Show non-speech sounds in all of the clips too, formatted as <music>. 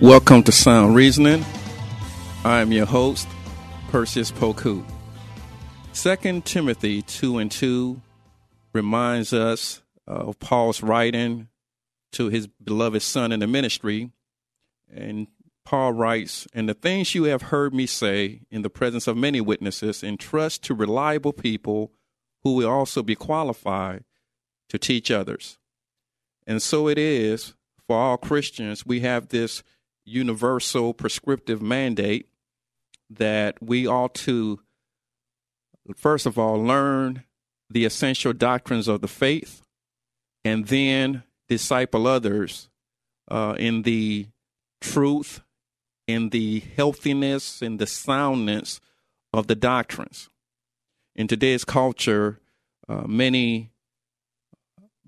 Welcome to Sound Reasoning. I am your host, Perseus Poku. 2 Timothy 2 and 2 reminds us of Paul's writing to his beloved son in the ministry. And Paul writes, And the things you have heard me say in the presence of many witnesses, entrust to reliable people who will also be qualified to teach others. And so it is for all Christians. We have this universal prescriptive mandate that we ought to, first of all, learn the essential doctrines of the faith and then disciple others uh, in the truth, in the healthiness, in the soundness of the doctrines. In today's culture, uh, many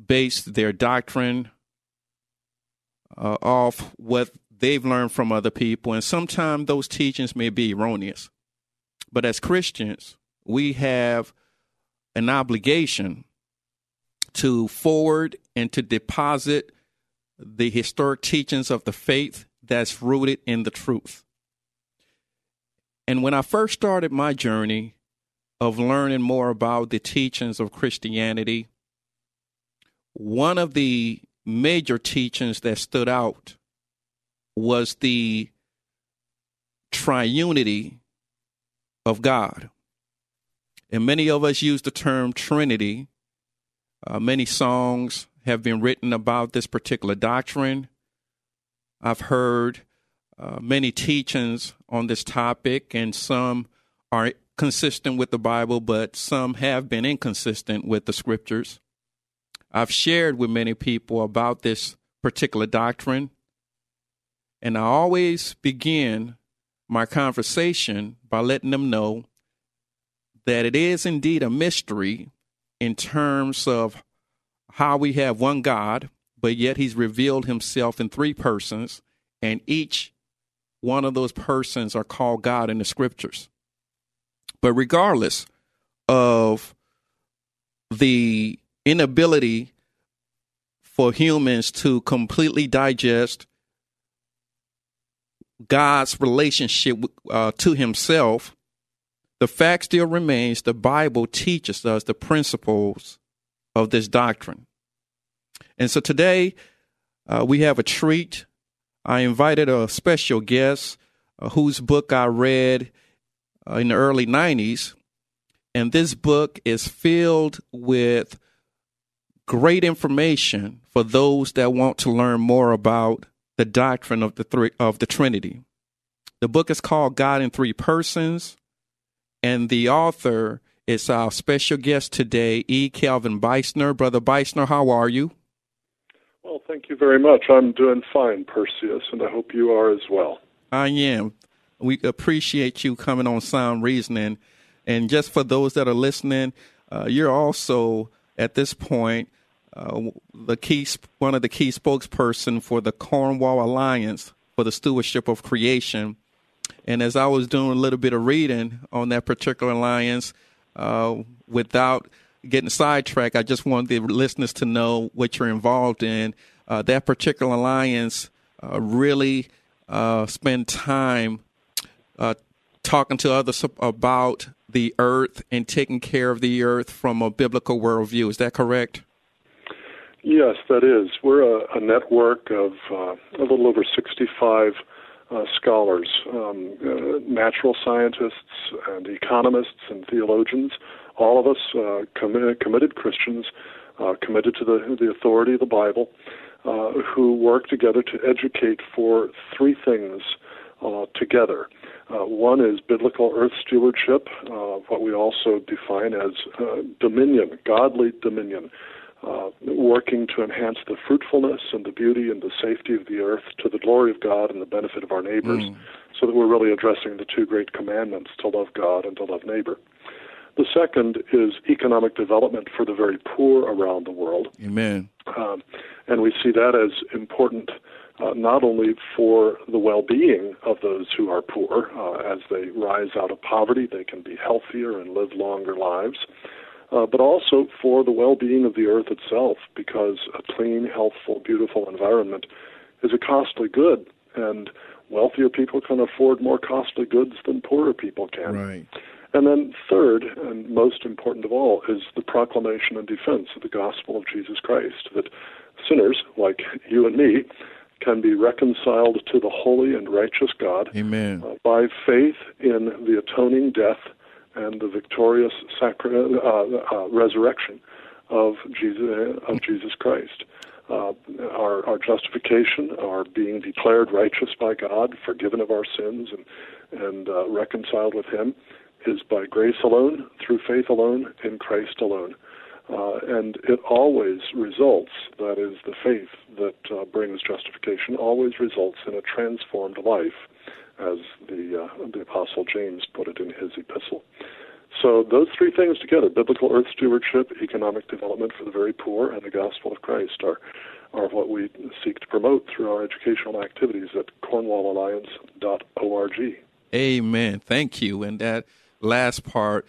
base their doctrine uh, off what they've learned from other people, and sometimes those teachings may be erroneous. But as Christians, we have an obligation to forward and to deposit the historic teachings of the faith that's rooted in the truth. And when I first started my journey of learning more about the teachings of Christianity, one of the major teachings that stood out was the triunity of God. And many of us use the term Trinity. Uh, many songs have been written about this particular doctrine. I've heard uh, many teachings on this topic, and some are consistent with the Bible, but some have been inconsistent with the scriptures. I've shared with many people about this particular doctrine. And I always begin my conversation by letting them know that it is indeed a mystery in terms of how we have one God, but yet He's revealed Himself in three persons, and each one of those persons are called God in the scriptures. But regardless of the inability for humans to completely digest God's relationship uh, to Himself, the fact still remains the Bible teaches us the principles of this doctrine. And so today uh, we have a treat. I invited a special guest uh, whose book I read uh, in the early 90s. And this book is filled with great information for those that want to learn more about the doctrine of the three, of the Trinity. The book is called God in Three Persons, and the author is our special guest today, E. Calvin Beisner. Brother Beisner, how are you? Well, thank you very much. I'm doing fine, Perseus, and I hope you are as well. I am. We appreciate you coming on Sound Reasoning. And just for those that are listening, uh, you're also at this point uh, the key one of the key spokesperson for the Cornwall Alliance for the Stewardship of Creation. And as I was doing a little bit of reading on that particular alliance, uh, without getting sidetracked, I just wanted the listeners to know what you're involved in. Uh, that particular alliance uh, really uh, spend time talking to others about the earth and taking care of the earth from a biblical worldview. Is that correct? Yes, that is. We're a, a network of uh, a little over 65 uh, scholars, um, uh, natural scientists, and economists and theologians. All of us uh, committed, committed Christians, uh, committed to the, the authority of the Bible, uh, who work together to educate for three things together. one is biblical earth stewardship, what we also define as dominion, godly dominion uh, working to enhance the fruitfulness and the beauty and the safety of the earth to the glory of God and the benefit of our neighbors, mm. so that we're really addressing the two great commandments to love God and to love neighbor. The second is economic development for the very poor around the world. Amen. Um, and we see that as important uh, not only for the well being of those who are poor, uh, as they rise out of poverty, they can be healthier and live longer lives, uh, but also for the well being of the earth itself, because a clean, healthful, beautiful environment is a costly good, and wealthier people can afford more costly goods than poorer people can. Right. And then, third, and most important of all, is the proclamation and defense of the gospel of Jesus Christ that sinners like you and me can be reconciled to the holy and righteous God Amen. Uh, by faith in the atoning death and the victorious uh, uh, resurrection of Jesus, of Jesus Christ. Uh, our, our justification, our being declared righteous by God, forgiven of our sins, and, and uh, reconciled with Him, is by grace alone, through faith alone, in Christ alone. Uh, and it always results, that is, the faith that uh, brings justification, always results in a transformed life, as the, uh, the Apostle James put it in his epistle. So, those three things together biblical earth stewardship, economic development for the very poor, and the gospel of Christ are, are what we seek to promote through our educational activities at cornwallalliance.org. Amen. Thank you. And that last part,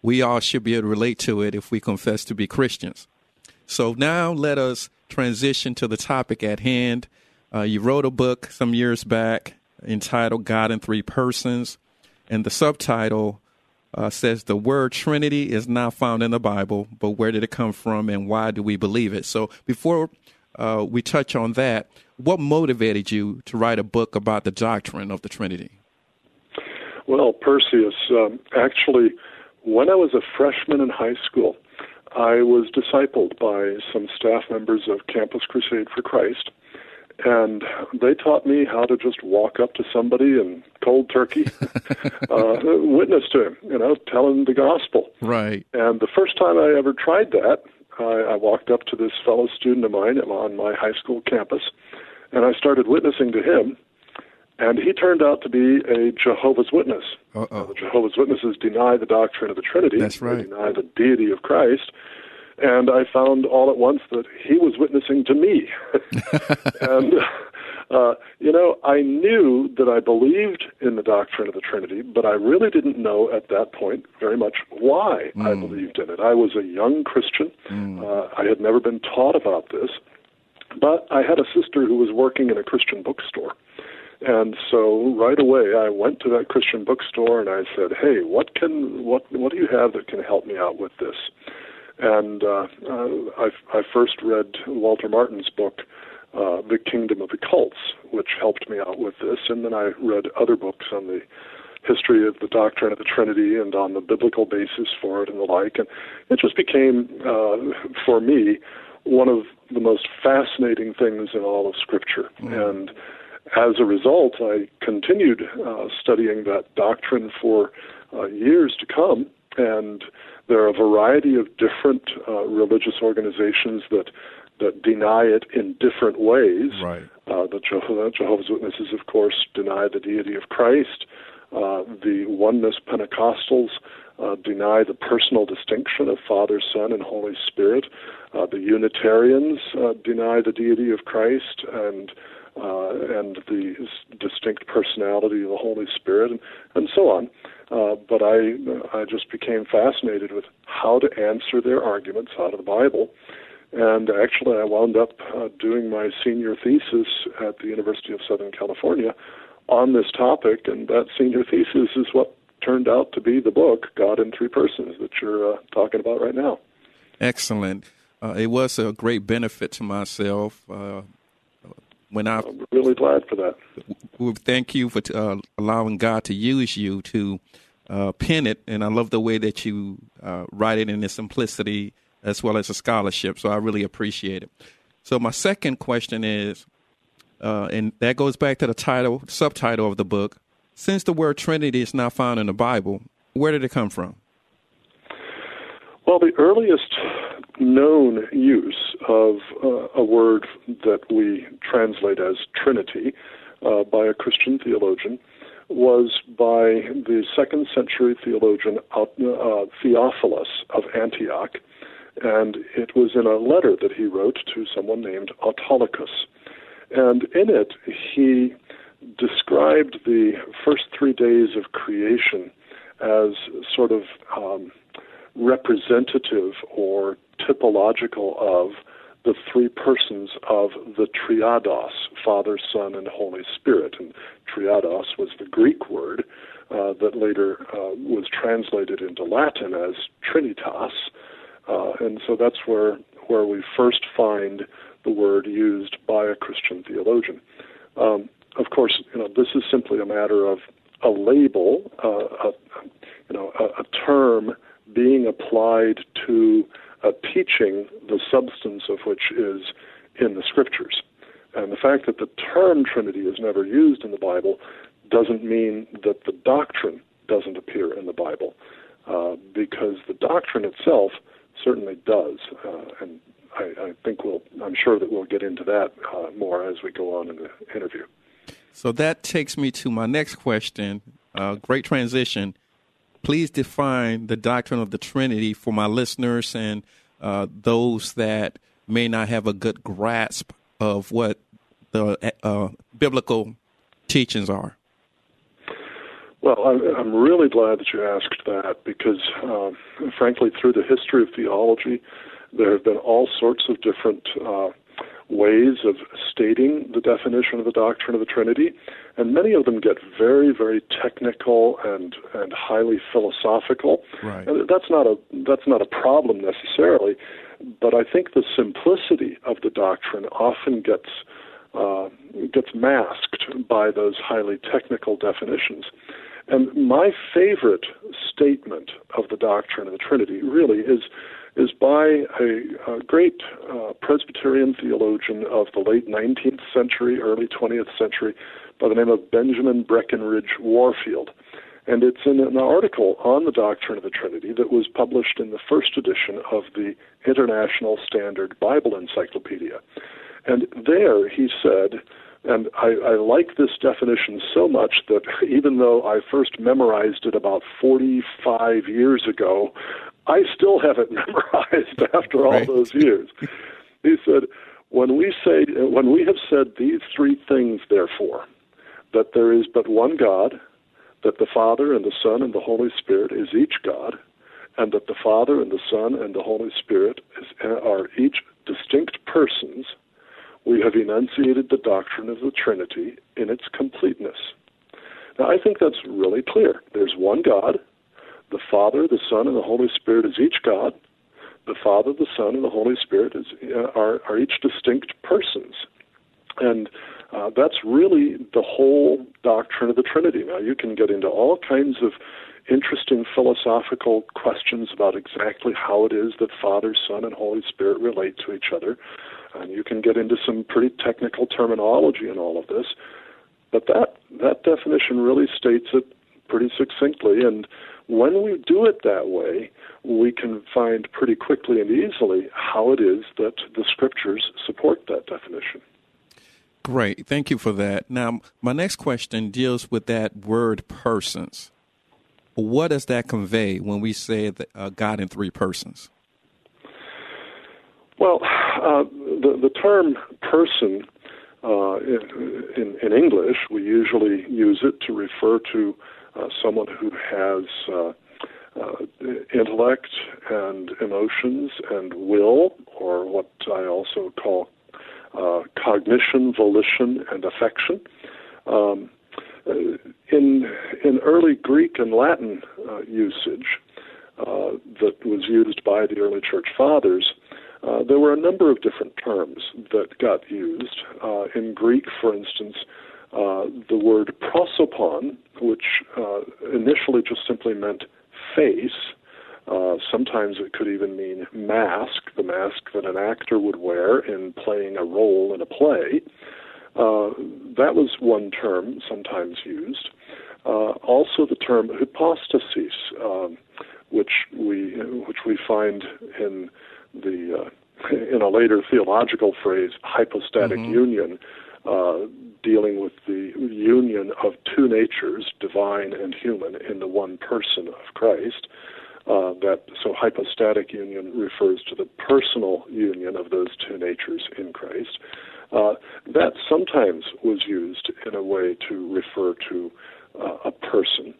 we all should be able to relate to it if we confess to be Christians. So now let us transition to the topic at hand. Uh, you wrote a book some years back entitled God in Three Persons, and the subtitle uh, says the word Trinity is not found in the Bible, but where did it come from and why do we believe it? So before uh, we touch on that, what motivated you to write a book about the doctrine of the Trinity? Well, Perseus, um, actually, when I was a freshman in high school, I was discipled by some staff members of Campus Crusade for Christ, and they taught me how to just walk up to somebody and cold turkey <laughs> uh, witness to him, you know, tell him the gospel. Right. And the first time I ever tried that, I, I walked up to this fellow student of mine on my high school campus, and I started witnessing to him and he turned out to be a Jehovah's Witness. Uh, the Jehovah's Witnesses deny the doctrine of the Trinity. That's right. They deny the deity of Christ. And I found all at once that he was witnessing to me. <laughs> and, uh, you know, I knew that I believed in the doctrine of the Trinity, but I really didn't know at that point very much why mm. I believed in it. I was a young Christian. Mm. Uh, I had never been taught about this. But I had a sister who was working in a Christian bookstore. And so right away, I went to that Christian bookstore and I said, "Hey, what can what what do you have that can help me out with this?" And uh, uh, I, I first read Walter Martin's book, uh, "The Kingdom of the Cults," which helped me out with this. And then I read other books on the history of the doctrine of the Trinity and on the biblical basis for it and the like. And it just became, uh, for me, one of the most fascinating things in all of Scripture. Mm. And as a result, I continued uh, studying that doctrine for uh, years to come, and there are a variety of different uh, religious organizations that that deny it in different ways. Right. Uh, the Jehovah's Witnesses, of course, deny the deity of Christ. Uh, the Oneness Pentecostals uh, deny the personal distinction of Father, Son, and Holy Spirit. Uh, the Unitarians uh, deny the deity of Christ and uh, and the distinct personality of the Holy Spirit, and, and so on. Uh, but I, I just became fascinated with how to answer their arguments out of the Bible. And actually, I wound up uh, doing my senior thesis at the University of Southern California on this topic, and that senior thesis is what turned out to be the book, God in Three Persons, that you're uh, talking about right now. Excellent. Uh, it was a great benefit to myself. Uh, when I, am really glad for that. Thank you for uh, allowing God to use you to uh, pen it, and I love the way that you uh, write it in its simplicity as well as a scholarship. So I really appreciate it. So my second question is, uh, and that goes back to the title, subtitle of the book. Since the word Trinity is not found in the Bible, where did it come from? Well, the earliest known use of uh, a word that we translate as Trinity uh, by a Christian theologian was by the second century theologian uh, Theophilus of Antioch, and it was in a letter that he wrote to someone named Autolycus. And in it, he described the first three days of creation as sort of um, representative or typological of the three persons of the triados, Father, Son, and Holy Spirit. And triados was the Greek word uh, that later uh, was translated into Latin as trinitas. Uh, and so that's where, where we first find the word used by a Christian theologian. Um, of course, you know, this is simply a matter of a label, uh, a, you know, a, a term being applied to a teaching, the substance of which is in the scriptures. And the fact that the term Trinity is never used in the Bible doesn't mean that the doctrine doesn't appear in the Bible, uh, because the doctrine itself certainly does. Uh, and I, I, think we'll, I'm sure that we'll get into that uh, more as we go on in the interview. So that takes me to my next question. Uh, great transition please define the doctrine of the Trinity for my listeners and uh, those that may not have a good grasp of what the uh, biblical teachings are. Well, I'm really glad that you asked that because, um, frankly, through the history of theology, there have been all sorts of different uh, ways of stating the definition of the doctrine of the Trinity, and many of them get very, very technical and and highly philosophical. Right. And that's not a that's not a problem necessarily, but I think the simplicity of the doctrine often gets uh, gets masked by those highly technical definitions. And my favorite statement of the doctrine of the Trinity really is is by a, a great uh, Presbyterian theologian of the late 19th century, early 20th century, by the name of Benjamin Breckinridge Warfield. And it's in an article on the doctrine of the Trinity that was published in the first edition of the International Standard Bible Encyclopedia. And there he said, and I, I like this definition so much that <laughs> even though I first memorized it about 45 years ago, I still haven't <laughs> memorized after all right. those years. He said, when we say, when we have said these three things, therefore, that there is but one God, that the Father and the Son and the Holy Spirit is each God, and that the Father and the Son and the Holy Spirit is, are each distinct persons, we have enunciated the doctrine of the Trinity in its completeness. Now, I think that's really clear. There's one God, the Father, the Son, and the Holy Spirit is each God. The Father, the Son, and the Holy Spirit is, uh, are, are each distinct persons. And uh, that's really the whole doctrine of the Trinity. Now, you can get into all kinds of interesting philosophical questions about exactly how it is that Father, Son, and Holy Spirit relate to each other. And you can get into some pretty technical terminology in all of this. But that, that definition really states it pretty succinctly. And when we do it that way, we can find pretty quickly and easily how it is that the scriptures support that definition. Great. Thank you for that. Now, my next question deals with that word persons. What does that convey when we say that, uh, God in three persons? Well, uh, the, the term person uh, in, in, English, we usually use it to refer to uh, someone who has uh, uh, intellect and emotions and will, or what I also call uh, cognition, volition, and affection. Um, in in early Greek and Latin uh, usage uh, that was used by the early church fathers, uh, there were a number of different terms that got used. Uh, in Greek, for instance, uh, the word prosopon, which uh, initially just simply meant face. Uh, sometimes it could even mean mask, the mask that an actor would wear in playing a role in a play. Uh, that was one term sometimes used. Uh, also, the term hypostasis, um, which we which we find in the uh, <laughs> in a later theological phrase, hypostatic mm-hmm. union, uh, dealing with the union of two natures, divine and human, in the one person of Christ. Uh, that so hypostatic union refers to the personal union of those two natures in Christ. Uh, that sometimes was used in a way to refer to uh, a person.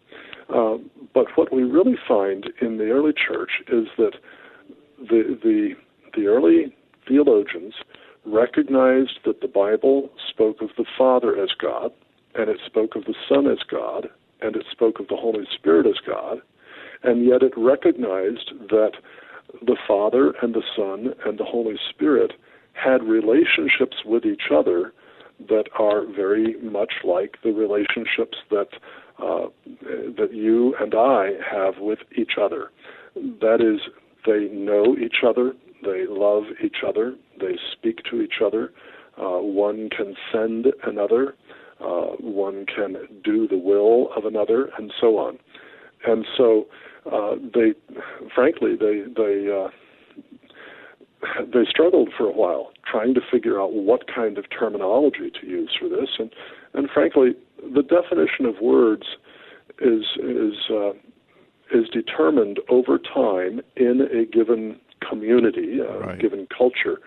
Uh, but what we really find in the early church is that the the the early theologians recognized that the Bible spoke of the Father as God, and it spoke of the Son as God, and it spoke of the Holy Spirit as God, and yet it recognized that the Father and the Son and the Holy Spirit had relationships with each other that are very much like the relationships that uh, that you and I have with each other. That is, they know each other, they love each other, they speak to each other. Uh, one can send another, uh, one can do the will of another, and so on. And so, uh, they, frankly, they they uh, they struggled for a while trying to figure out what kind of terminology to use for this, and and frankly, the definition of words is is uh, is determined over time in a given community, a right. given culture,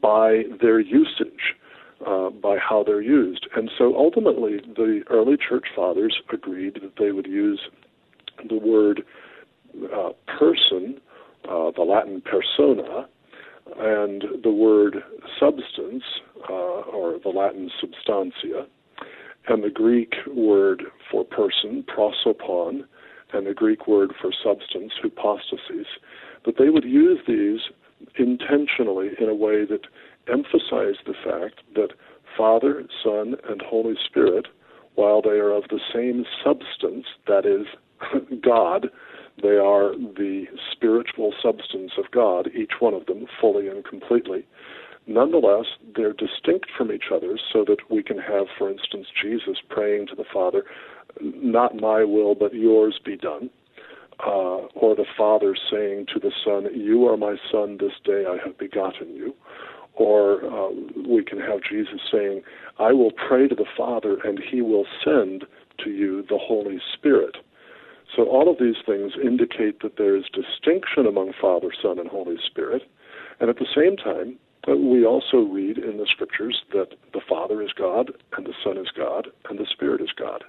by their usage, uh, by how they're used. And so ultimately, the early church fathers agreed that they would use the word uh, person, uh, the Latin persona, and the word substance, uh, or the Latin substantia, and the Greek word for person, prosopon, and the Greek word for substance, hypostasis, that they would use these intentionally in a way that emphasized the fact that Father, Son, and Holy Spirit, while they are of the same substance, that is, <laughs> God, they are the spiritual substance of God, each one of them, fully and completely. Nonetheless, they're distinct from each other so that we can have, for instance, Jesus praying to the Father, Not my will, but yours be done. Uh, or the Father saying to the Son, You are my Son, this day I have begotten you. Or uh, we can have Jesus saying, I will pray to the Father, and he will send to you the Holy Spirit. So all of these things indicate that there is distinction among Father, Son, and Holy Spirit. And at the same time, we also read in the scriptures that the Father is God, and the Son is God, and the Spirit is God.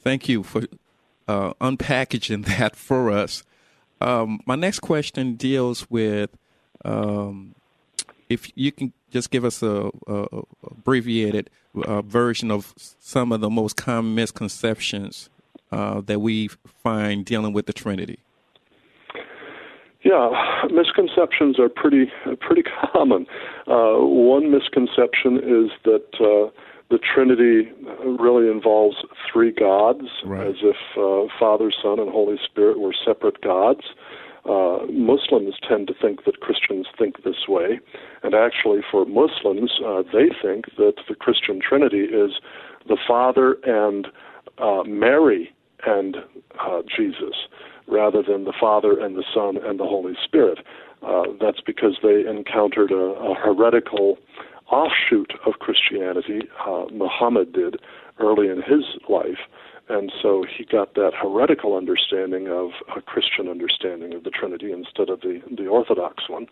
Thank you for uh, unpackaging <laughs> that for us. Um, my next question deals with um, if you can just give us a, a abbreviated uh, version of some of the most common misconceptions uh, that we find dealing with the Trinity. Yeah, misconceptions are pretty pretty common. Uh, one misconception is that uh, the Trinity really involves three gods, right. as if uh, Father, Son, and Holy Spirit were separate gods. Uh, Muslims tend to think that Christians think this way, and actually, for Muslims, uh, they think that the Christian Trinity is the Father and uh, Mary and uh, Jesus rather than the Father and the Son and the Holy Spirit. Uh, that's because they encountered a, a heretical offshoot of Christianity. Uh, Muhammad did early in his life. And so he got that heretical understanding of a Christian understanding of the Trinity instead of the, the Orthodox one.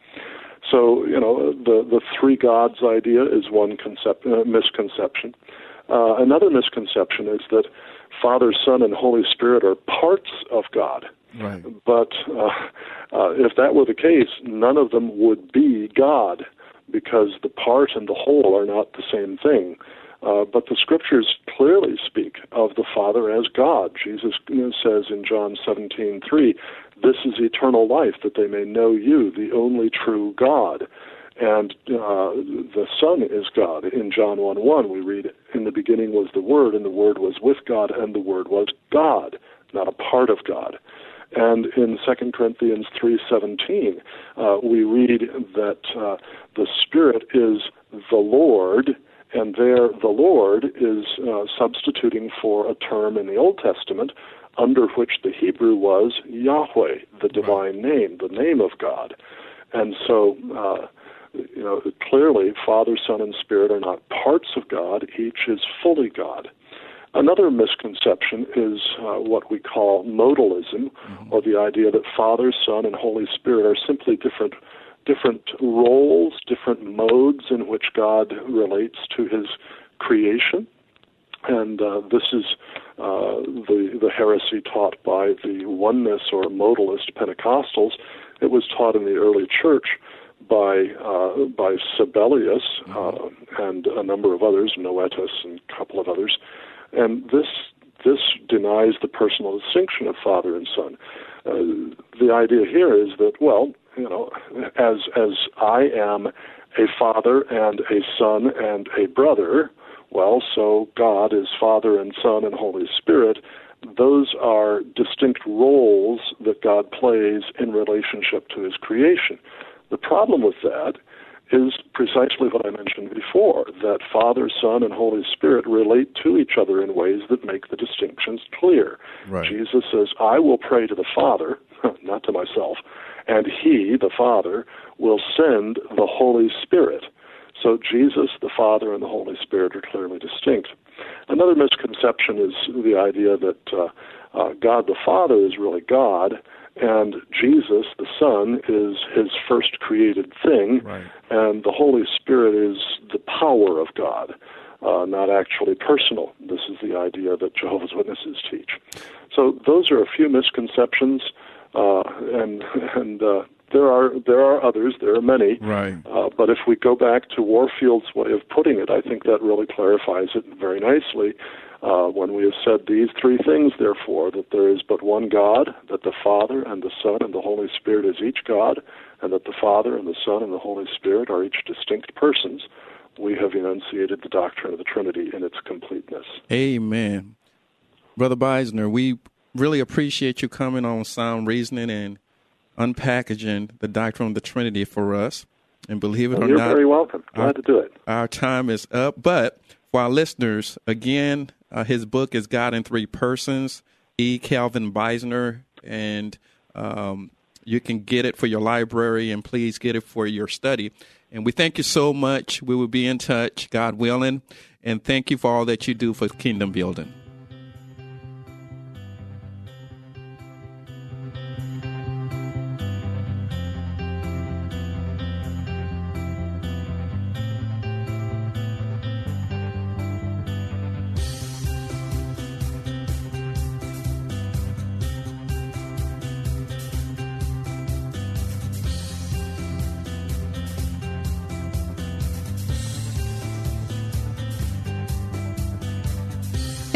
So, you know, the, the three gods idea is one concept, uh, misconception. Uh, another misconception is that Father, Son, and Holy Spirit are parts of God. Right. But uh, uh, if that were the case, none of them would be God because the part and the whole are not the same thing. Uh, but the scriptures clearly speak of the Father as God. Jesus says in John 17:3, "This is eternal life, that they may know you, the only true God." And uh, the Son is God. In John 1 1, we read, In the beginning was the Word, and the Word was with God, and the Word was God, not a part of God. And in 2 Corinthians 3:17, uh, we read that uh, the Spirit is the Lord, and there the Lord is uh, substituting for a term in the Old Testament under which the Hebrew was Yahweh, the divine name, the name of God. And so, uh, you know, clearly Father, Son, and Spirit are not parts of God, each is fully God. Another misconception is uh, what we call modalism, mm-hmm. or the idea that Father, Son, and Holy Spirit are simply different different roles, different modes in which God relates to His creation, and uh, this is uh, the the heresy taught by the oneness or modalist Pentecostals. It was taught in the early church by uh, by Sabellius uh, and a number of others, Noetus and a couple of others, and this this denies the personal distinction of Father and Son. Uh, the idea here is that well, you know, as as I am a father and a son and a brother, well, so God is Father and Son and Holy Spirit. Those are distinct roles that God plays in relationship to his creation. The problem with that is precisely what I mentioned before that Father, Son, and Holy Spirit relate to each other in ways that make the distinctions clear. Right. Jesus says, I will pray to the Father, <laughs> not to myself, and He, the Father, will send the Holy Spirit. So Jesus, the Father, and the Holy Spirit are clearly distinct. Another misconception is the idea that uh, uh, God the Father is really God, and Jesus the Son is his first created thing, right. and the Holy Spirit is the power of God, uh, not actually personal. This is the idea that Jehovah's Witnesses teach. So those are a few misconceptions, uh, and <laughs> and uh, there are there are others. There are many. Right. Uh, but if we go back to Warfield's way of putting it, I think that really clarifies it very nicely. Uh, when we have said these three things, therefore, that there is but one God, that the Father and the Son and the Holy Spirit is each God, and that the Father and the Son and the Holy Spirit are each distinct persons, we have enunciated the doctrine of the Trinity in its completeness. Amen. Brother Beisner, we really appreciate you coming on Sound Reasoning and unpackaging the doctrine of the Trinity for us. And believe it well, or you're not, you're very welcome. Glad our, to do it. Our time is up, but for our listeners, again, uh, his book is God in Three Persons. E. Calvin Beisner, and um, you can get it for your library, and please get it for your study. And we thank you so much. We will be in touch, God willing, and thank you for all that you do for kingdom building.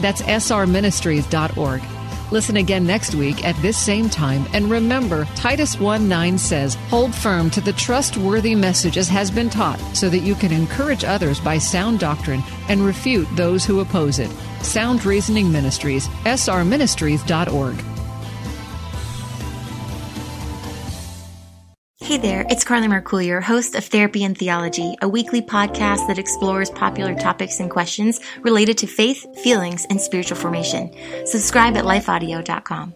That's srministries.org. Listen again next week at this same time. And remember, Titus 1 9 says, Hold firm to the trustworthy message as has been taught, so that you can encourage others by sound doctrine and refute those who oppose it. Sound Reasoning Ministries, srministries.org. Hey there, it's Carly Mercourier, host of Therapy and Theology, a weekly podcast that explores popular topics and questions related to faith, feelings, and spiritual formation. Subscribe at lifeaudio.com.